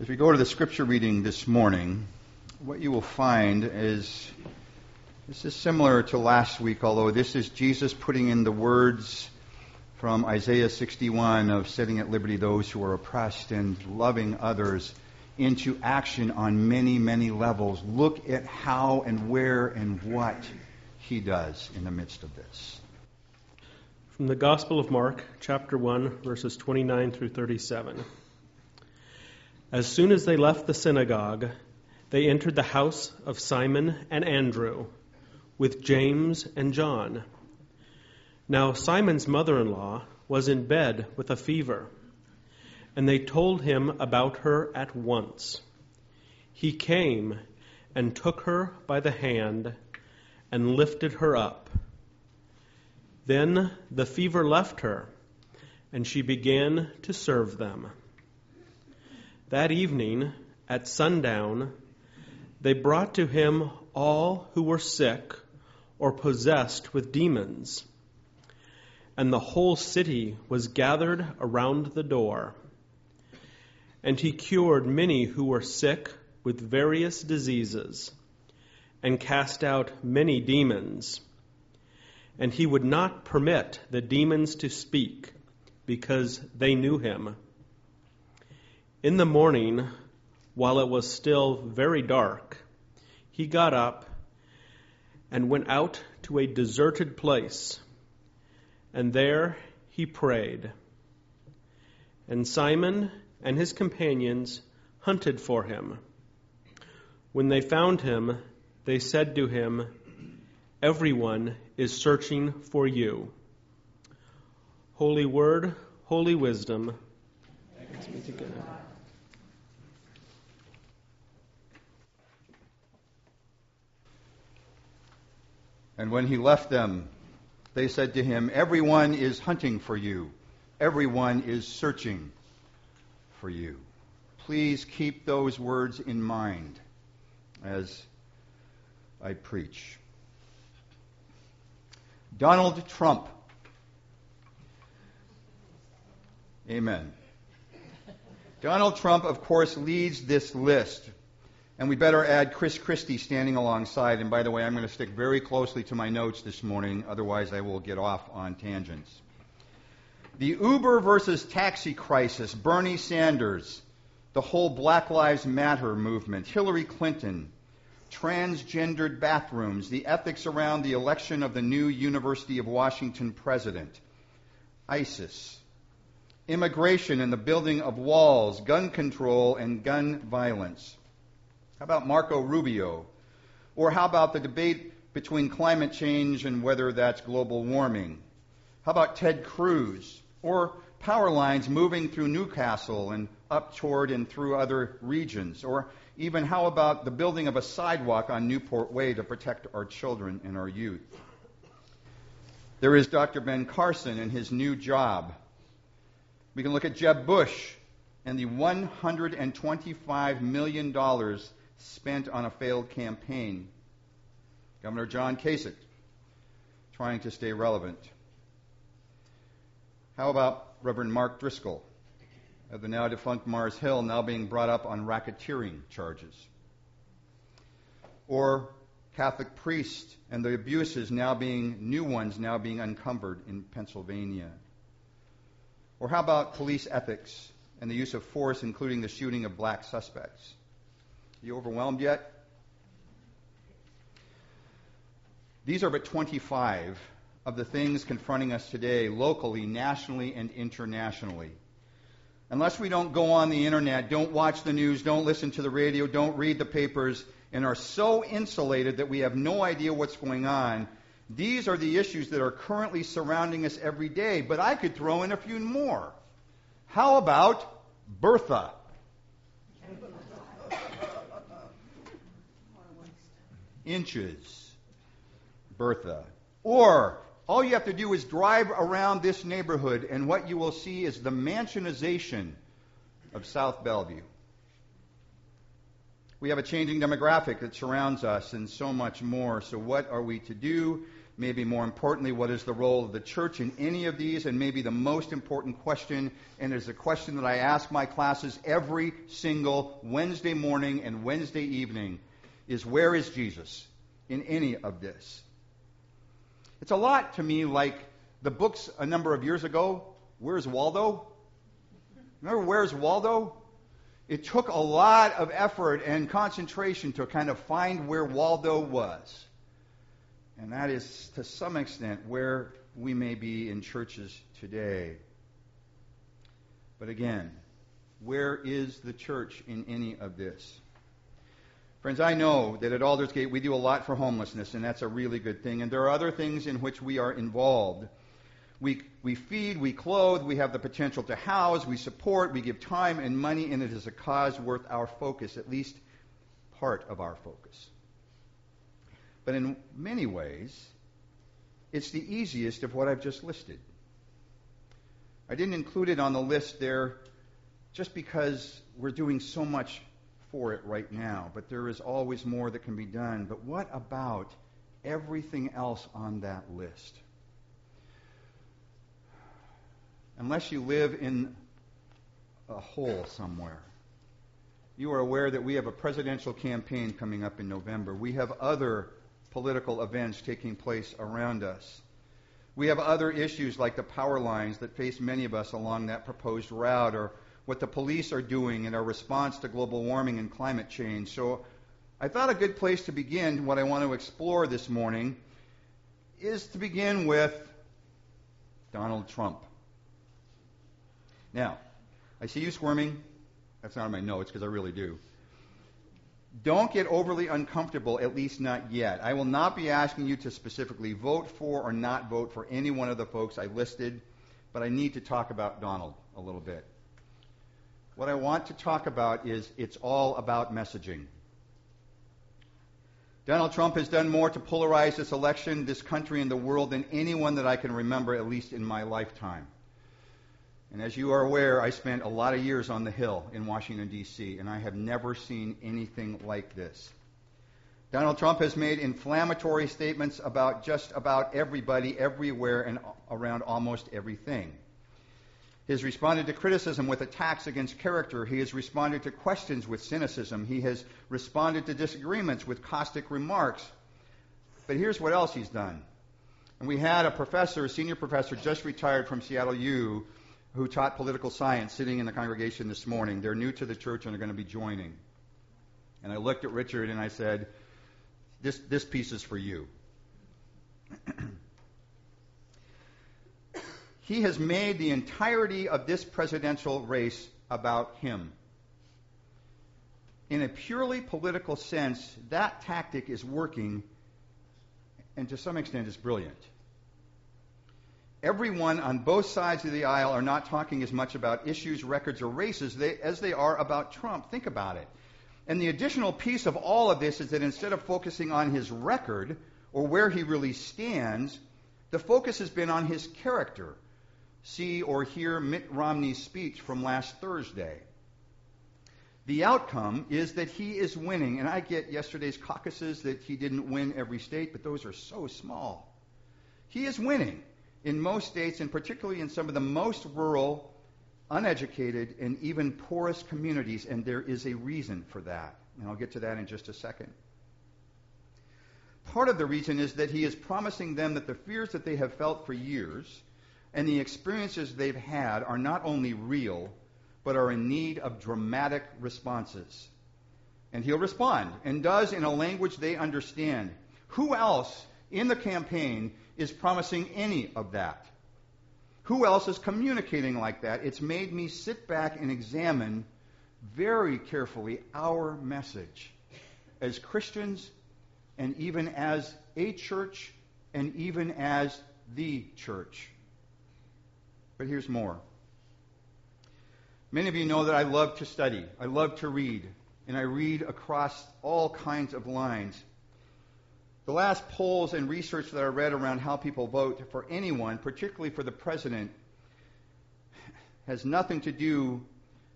As we go to the scripture reading this morning, what you will find is this is similar to last week, although this is Jesus putting in the words from Isaiah 61 of setting at liberty those who are oppressed and loving others into action on many, many levels. Look at how and where and what he does in the midst of this. From the Gospel of Mark, chapter 1, verses 29 through 37. As soon as they left the synagogue, they entered the house of Simon and Andrew with James and John. Now, Simon's mother in law was in bed with a fever, and they told him about her at once. He came and took her by the hand and lifted her up. Then the fever left her, and she began to serve them. That evening, at sundown, they brought to him all who were sick or possessed with demons. And the whole city was gathered around the door. And he cured many who were sick with various diseases, and cast out many demons. And he would not permit the demons to speak, because they knew him. In the morning, while it was still very dark, he got up and went out to a deserted place, and there he prayed. And Simon and his companions hunted for him. When they found him, they said to him, Everyone is searching for you. Holy Word, Holy Wisdom. Thanks be to God. And when he left them, they said to him, Everyone is hunting for you, everyone is searching for you. Please keep those words in mind as I preach. Donald Trump. Amen. Donald Trump, of course, leads this list and we better add Chris Christie standing alongside. And by the way, I'm going to stick very closely to my notes this morning, otherwise, I will get off on tangents. The Uber versus taxi crisis, Bernie Sanders, the whole Black Lives Matter movement, Hillary Clinton, transgendered bathrooms, the ethics around the election of the new University of Washington president, ISIS, immigration and the building of walls, gun control, and gun violence. How about Marco Rubio? Or how about the debate between climate change and whether that's global warming? How about Ted Cruz? Or power lines moving through Newcastle and up toward and through other regions? Or even how about the building of a sidewalk on Newport Way to protect our children and our youth? There is Dr. Ben Carson and his new job. We can look at Jeb Bush and the $125 million spent on a failed campaign. Governor John Kasich trying to stay relevant. How about Reverend Mark Driscoll of the now defunct Mars Hill now being brought up on racketeering charges? Or Catholic priests and the abuses now being new ones now being uncovered in Pennsylvania? Or how about police ethics and the use of force, including the shooting of black suspects? You overwhelmed yet? These are but 25 of the things confronting us today, locally, nationally, and internationally. Unless we don't go on the internet, don't watch the news, don't listen to the radio, don't read the papers, and are so insulated that we have no idea what's going on, these are the issues that are currently surrounding us every day. But I could throw in a few more. How about Bertha? Inches, Bertha. Or all you have to do is drive around this neighborhood, and what you will see is the mansionization of South Bellevue. We have a changing demographic that surrounds us and so much more. So, what are we to do? maybe more importantly, what is the role of the church in any of these, and maybe the most important question, and is a question that I ask my classes every single Wednesday morning and Wednesday evening, is where is Jesus in any of this? It's a lot to me like the books a number of years ago, Where's Waldo? Remember Where's Waldo? It took a lot of effort and concentration to kind of find where Waldo was. And that is, to some extent, where we may be in churches today. But again, where is the church in any of this? Friends, I know that at Aldersgate we do a lot for homelessness, and that's a really good thing. And there are other things in which we are involved. We, we feed, we clothe, we have the potential to house, we support, we give time and money, and it is a cause worth our focus, at least part of our focus. But in many ways, it's the easiest of what I've just listed. I didn't include it on the list there just because we're doing so much for it right now, but there is always more that can be done. But what about everything else on that list? Unless you live in a hole somewhere, you are aware that we have a presidential campaign coming up in November. We have other political events taking place around us. We have other issues like the power lines that face many of us along that proposed route, or what the police are doing in our response to global warming and climate change. So I thought a good place to begin, what I want to explore this morning, is to begin with Donald Trump. Now, I see you squirming. That's not on my notes because I really do. Don't get overly uncomfortable, at least not yet. I will not be asking you to specifically vote for or not vote for any one of the folks I listed, but I need to talk about Donald a little bit. What I want to talk about is it's all about messaging. Donald Trump has done more to polarize this election, this country, and the world than anyone that I can remember, at least in my lifetime. And as you are aware, I spent a lot of years on the Hill in Washington, D.C., and I have never seen anything like this. Donald Trump has made inflammatory statements about just about everybody, everywhere, and around almost everything. He has responded to criticism with attacks against character. He has responded to questions with cynicism. He has responded to disagreements with caustic remarks. But here's what else he's done. And we had a professor, a senior professor, just retired from Seattle U, who taught political science sitting in the congregation this morning. They're new to the church and are going to be joining. And I looked at Richard and I said, This, this piece is for you. He has made the entirety of this presidential race about him. In a purely political sense, that tactic is working, and to some extent is brilliant everyone on both sides of the aisle are not talking as much about issues, records, or races as they are about Trump. Think about it. And the additional piece of all of this is that instead of focusing on his record or where he really stands, the focus has been on his character. See or hear Mitt Romney's speech from last Thursday. The outcome is that he is winning, and I get yesterday's caucuses that he didn't win every state, but those are so small. He is winning in most states, and particularly in some of the most rural, uneducated, and even poorest communities, and there is a reason for that. And I'll get to that in just a second. Part of the reason is that he is promising them that the fears that they have felt for years and the experiences they've had are not only real, but are in need of dramatic responses. And he'll respond, and does in a language they understand. Who else in the campaign is promising any of that. Who else is communicating like that? It's made me sit back and examine very carefully our message as Christians and even as a church and even as the church. But here's more. Many of you know that I love to study, I love to read, and I read across all kinds of lines. The last polls and research that I read around how people vote for anyone, particularly for the president, has nothing to do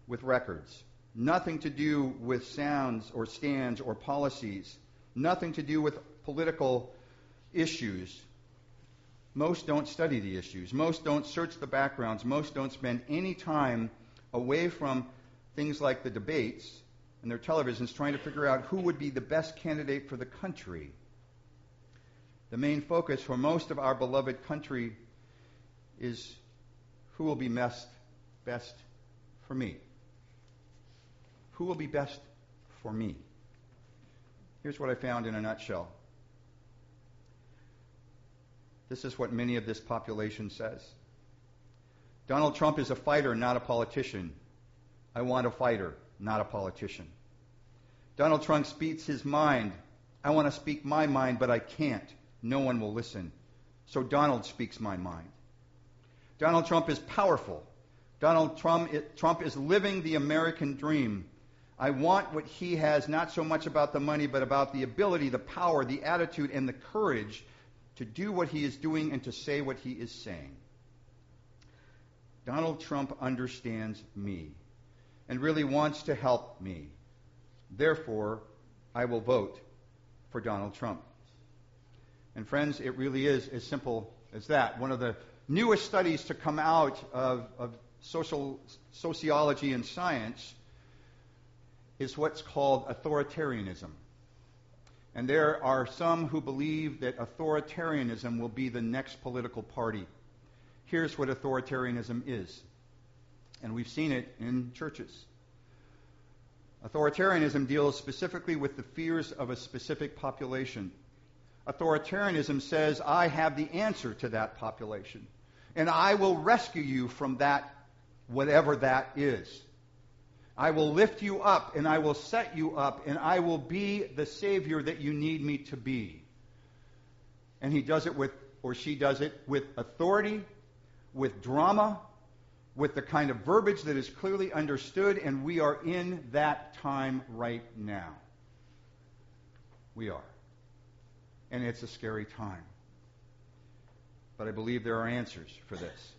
with records, nothing to do with sounds or stands or policies, nothing to do with political issues. Most don't study the issues. Most don't search the backgrounds. Most don't spend any time away from things like the debates and their televisions trying to figure out who would be the best candidate for the country. The main focus for most of our beloved country is who will be best, best for me. Who will be best for me? Here's what I found in a nutshell. This is what many of this population says. Donald Trump is a fighter, not a politician. I want a fighter, not a politician. Donald Trump speaks his mind. I want to speak my mind, but I can't. No one will listen. So Donald speaks my mind. Donald Trump is powerful. Donald Trump, Trump is living the American dream. I want what he has, not so much about the money, but about the ability, the power, the attitude, and the courage to do what he is doing and to say what he is saying. Donald Trump understands me and really wants to help me. Therefore, I will vote for Donald Trump. And friends, it really is as simple as that. One of the newest studies to come out of, of social sociology and science is what's called authoritarianism. And there are some who believe that authoritarianism will be the next political party. Here's what authoritarianism is. And we've seen it in churches. Authoritarianism deals specifically with the fears of a specific population. Authoritarianism says, I have the answer to that population, and I will rescue you from that, whatever that is. I will lift you up and I will set you up and I will be the Savior that you need me to be. And he does it with, or she does it with authority, with drama, with the kind of verbiage that is clearly understood, and we are in that time right now. We are. And it's a scary time. But I believe there are answers for this.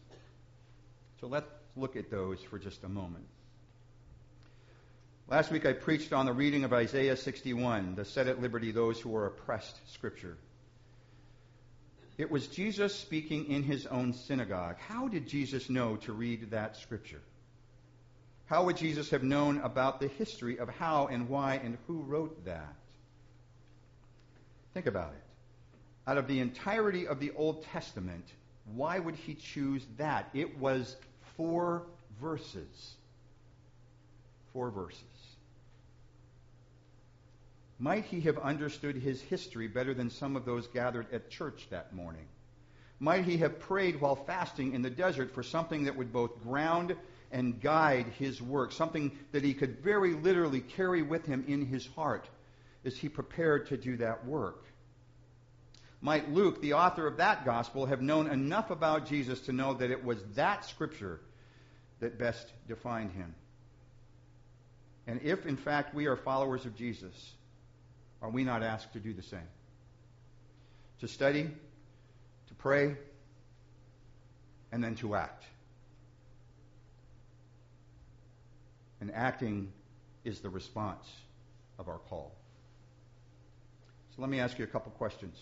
So let's look at those for just a moment. Last week I preached on the reading of Isaiah 61, the set at liberty those who are oppressed scripture. It was Jesus speaking in his own synagogue. How did Jesus know to read that scripture? How would Jesus have known about the history of how and why and who wrote that? Think about it. Out of the entirety of the Old Testament, why would he choose that? It was four verses. Four verses. Might he have understood his history better than some of those gathered at church that morning? Might he have prayed while fasting in the desert for something that would both ground and guide his work, something that he could very literally carry with him in his heart as he prepared to do that work? Might Luke, the author of that gospel, have known enough about Jesus to know that it was that scripture that best defined him? And if, in fact, we are followers of Jesus, are we not asked to do the same? To study, to pray, and then to act. And acting is the response of our call. So let me ask you a couple questions.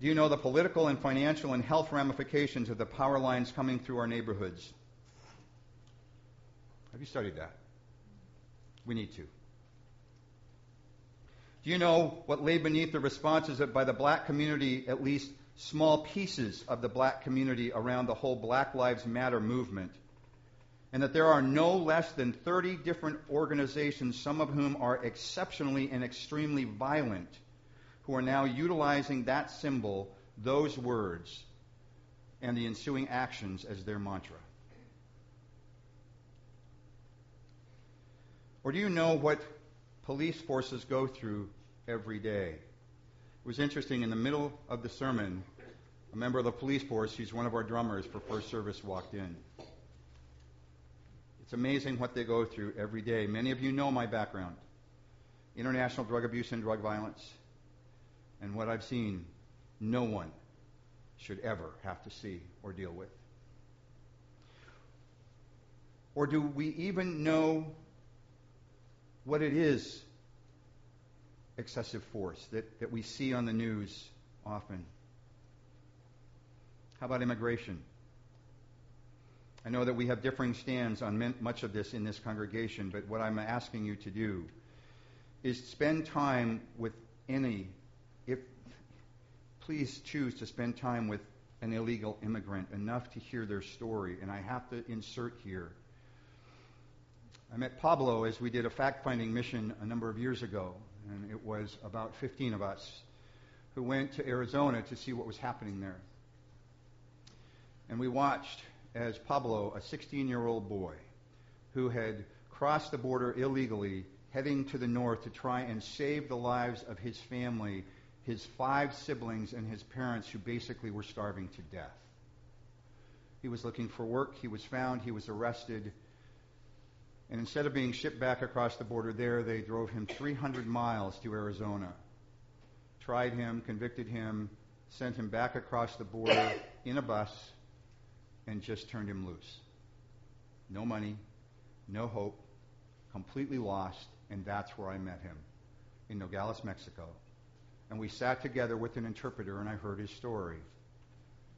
Do you know the political and financial and health ramifications of the power lines coming through our neighborhoods? Have you studied that? We need to. Do you know what lay beneath the responses by the black community, at least small pieces of the black community around the whole Black Lives Matter movement? And that there are no less than 30 different organizations, some of whom are exceptionally and extremely violent, who are now utilizing that symbol, those words, and the ensuing actions as their mantra. Or do you know what police forces go through every day. It was interesting, in the middle of the sermon, a member of the police force, he's one of our drummers for first service, walked in. It's amazing what they go through every day. Many of you know my background international drug abuse and drug violence. And what I've seen, no one should ever have to see or deal with. Or do we even know what it is excessive force that, that we see on the news often. How about immigration? I know that we have differing stands on much of this in this congregation, but what I'm asking you to do is spend time with any, if please choose to spend time with an illegal immigrant enough to hear their story. And I have to insert here. I met Pablo as we did a fact finding mission a number of years ago, and it was about 15 of us who went to Arizona to see what was happening there. And we watched as Pablo, a 16 year old boy who had crossed the border illegally, heading to the north to try and save the lives of his family, his five siblings, and his parents who basically were starving to death. He was looking for work. He was found. He was arrested. And instead of being shipped back across the border there, they drove him 300 miles to Arizona, tried him, convicted him, sent him back across the border in a bus and just turned him loose. No money, no hope, completely lost, and that's where I met him, in Nogales, Mexico. And we sat together with an interpreter, and I heard his story.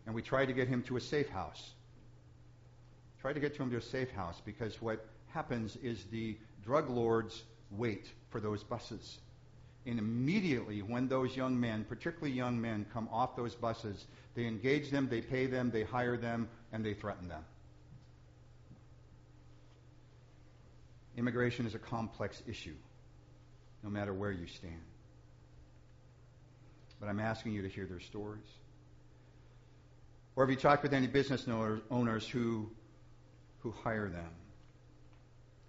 And we tried to get him to a safe house. Tried to get to him to a safe house because what happens is the drug lords wait for those buses. And immediately, when those young men, particularly young men, come off those buses, they engage them, they pay them, they hire them, and they threaten them. Immigration is a complex issue, no matter where you stand. But I'm asking you to hear their stories. Or have you talked with any business owners who, who hire them?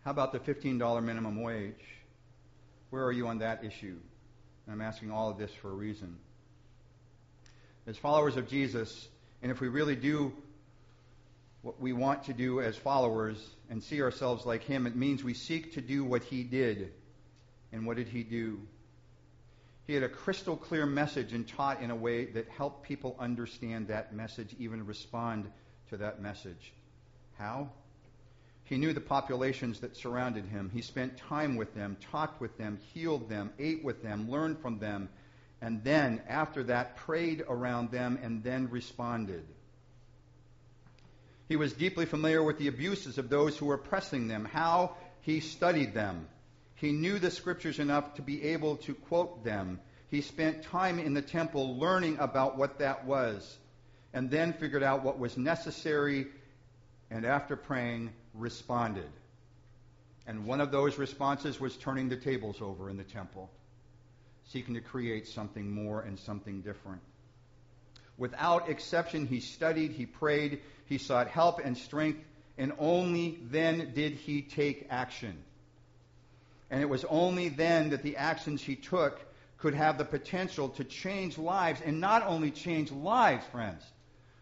How about the $15 minimum wage? Where are you on that issue? And I'm asking all of this for a reason. As followers of Jesus, and if we really do what we want to do as followers and see ourselves like Him, it means we seek to do what He did. And what did He do? He had a crystal clear message and taught in a way that helped people understand that message, even respond to that message. How? He knew the populations that surrounded him. He spent time with them, talked with them, healed them, ate with them, learned from them, and then, after that, prayed around them and then responded. He was deeply familiar with the abuses of those who were oppressing them, how he studied them. He knew the scriptures enough to be able to quote them. He spent time in the temple learning about what that was, and then figured out what was necessary, and after praying, responded. And one of those responses was turning the tables over in the temple, seeking to create something more and something different. Without exception, he studied, he prayed, he sought help and strength, and only then did he take action. And it was only then that the actions he took could have the potential to change lives, and not only change lives, friends,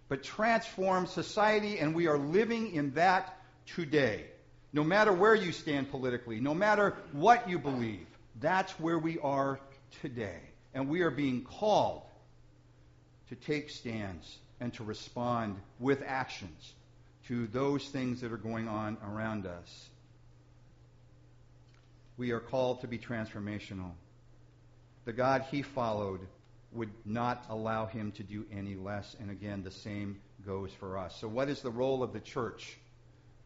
but transform society, and we are living in that today. No matter where you stand politically, no matter what you believe, that's where we are today. And we are being called to take stands and to respond with actions to those things that are going on around us. We are called to be transformational. The God he followed would not allow him to do any less. And again, the same goes for us. So, what is the role of the church?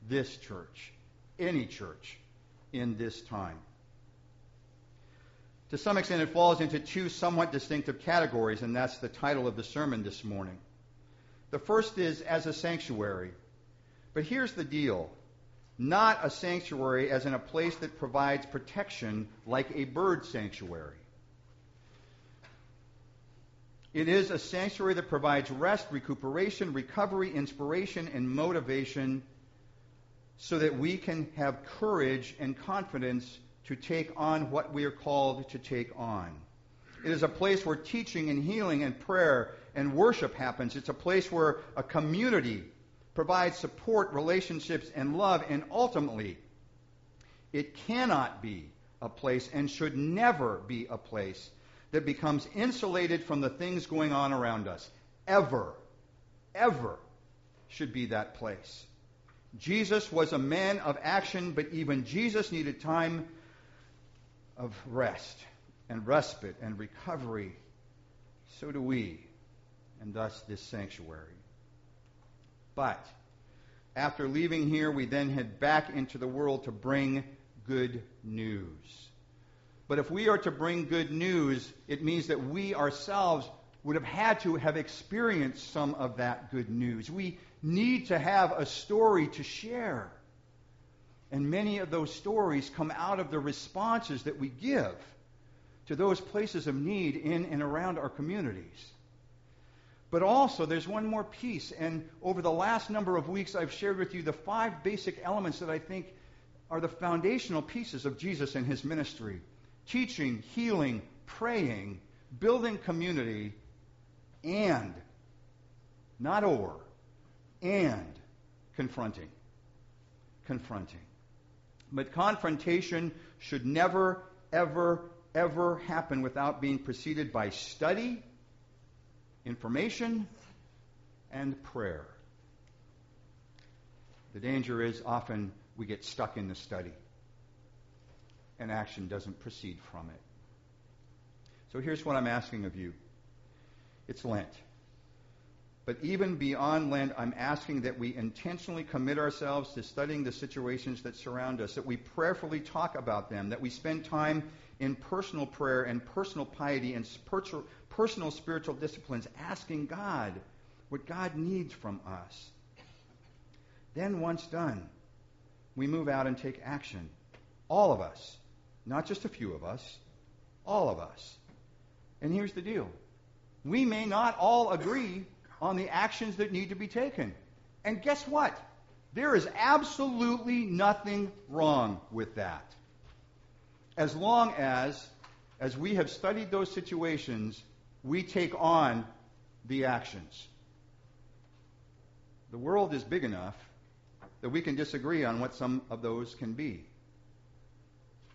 This church, any church, in this time. To some extent, it falls into two somewhat distinctive categories, and that's the title of the sermon this morning. The first is as a sanctuary. But here's the deal not a sanctuary as in a place that provides protection like a bird sanctuary. It is a sanctuary that provides rest, recuperation, recovery, inspiration, and motivation so that we can have courage and confidence to take on what we are called to take on. It is a place where teaching and healing and prayer and worship happens. It's a place where a community provides support, relationships, and love. And ultimately, it cannot be a place and should never be a place that becomes insulated from the things going on around us. Ever, ever should be that place. Jesus was a man of action, but even Jesus needed time of rest and respite and recovery. So do we, and thus this sanctuary. But after leaving here, we then head back into the world to bring good news. But if we are to bring good news, it means that we ourselves would have had to have experienced some of that good news. We need to have a story to share. And many of those stories come out of the responses that we give to those places of need in and around our communities. But also, there's one more piece. And over the last number of weeks, I've shared with you the five basic elements that I think are the foundational pieces of Jesus and his ministry teaching, healing, praying, building community, and, not or, and confronting. Confronting. But confrontation should never, ever, ever happen without being preceded by study information, and prayer. The danger is often we get stuck in the study and action doesn't proceed from it. So here's what I'm asking of you it's Lent. But even beyond Lent, I'm asking that we intentionally commit ourselves to studying the situations that surround us, that we prayerfully talk about them, that we spend time in personal prayer and personal piety and personal spiritual disciplines, asking God what God needs from us. Then, once done, we move out and take action. All of us, not just a few of us, all of us. And here's the deal we may not all agree on the actions that need to be taken. And guess what? There is absolutely nothing wrong with that. As long as, as we have studied those situations, we take on the actions. The world is big enough that we can disagree on what some of those can be.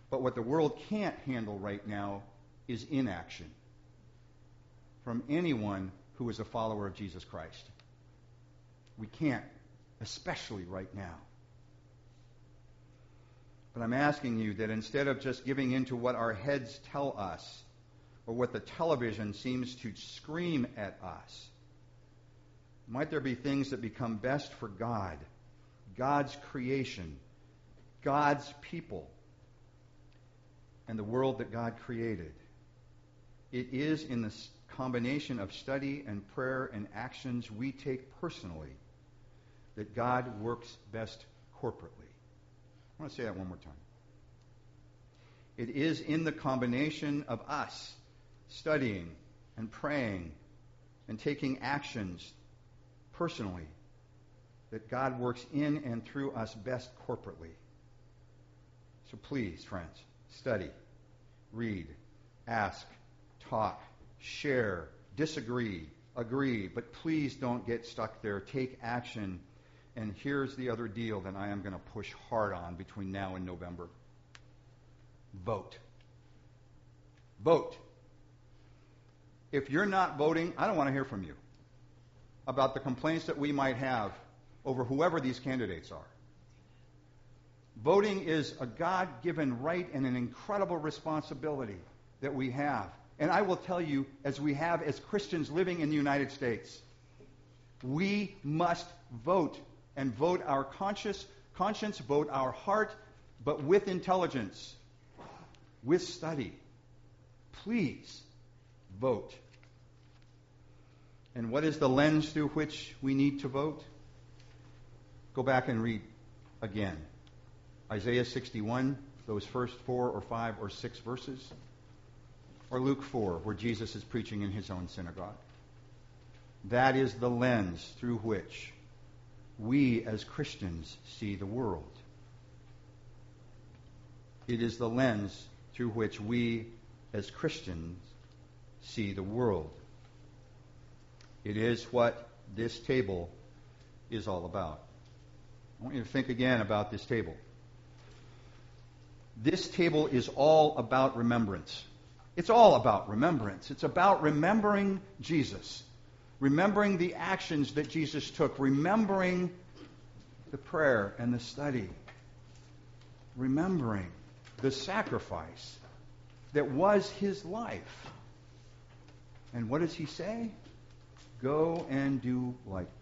But what the world can't handle right now is inaction from anyone who is a follower of Jesus Christ. We can't, especially right now. But I'm asking you that instead of just giving in to what our heads tell us or what the television seems to scream at us, might there be things that become best for God, God's creation, God's people, and the world that God created? It is in the combination of study and prayer and actions we take personally that God works best corporately. I want to say that one more time. It is in the combination of us studying and praying and taking actions personally that God works in and through us best corporately. So please, friends, study, read, ask, talk, share, disagree, agree, but please don't get stuck there. Take action and here's the other deal that I am going to push hard on between now and November vote. Vote. If you're not voting, I don't want to hear from you about the complaints that we might have over whoever these candidates are. Voting is a God given right and an incredible responsibility that we have. And I will tell you, as we have as Christians living in the United States, we must vote and vote our conscious, conscience, vote our heart, but with intelligence, with study. Please vote. And what is the lens through which we need to vote? Go back and read again. Isaiah 61, those first four or five or six verses. Or Luke 4, where Jesus is preaching in his own synagogue. That is the lens through which we as Christians see the world. It is the lens through which we as Christians see the world. It is what this table is all about. I want you to think again about this table. This table is all about remembrance. It's all about remembrance. It's about remembering Jesus remembering the actions that Jesus took, remembering the prayer and the study, remembering the sacrifice that was his life. And what does he say? Go and do likewise.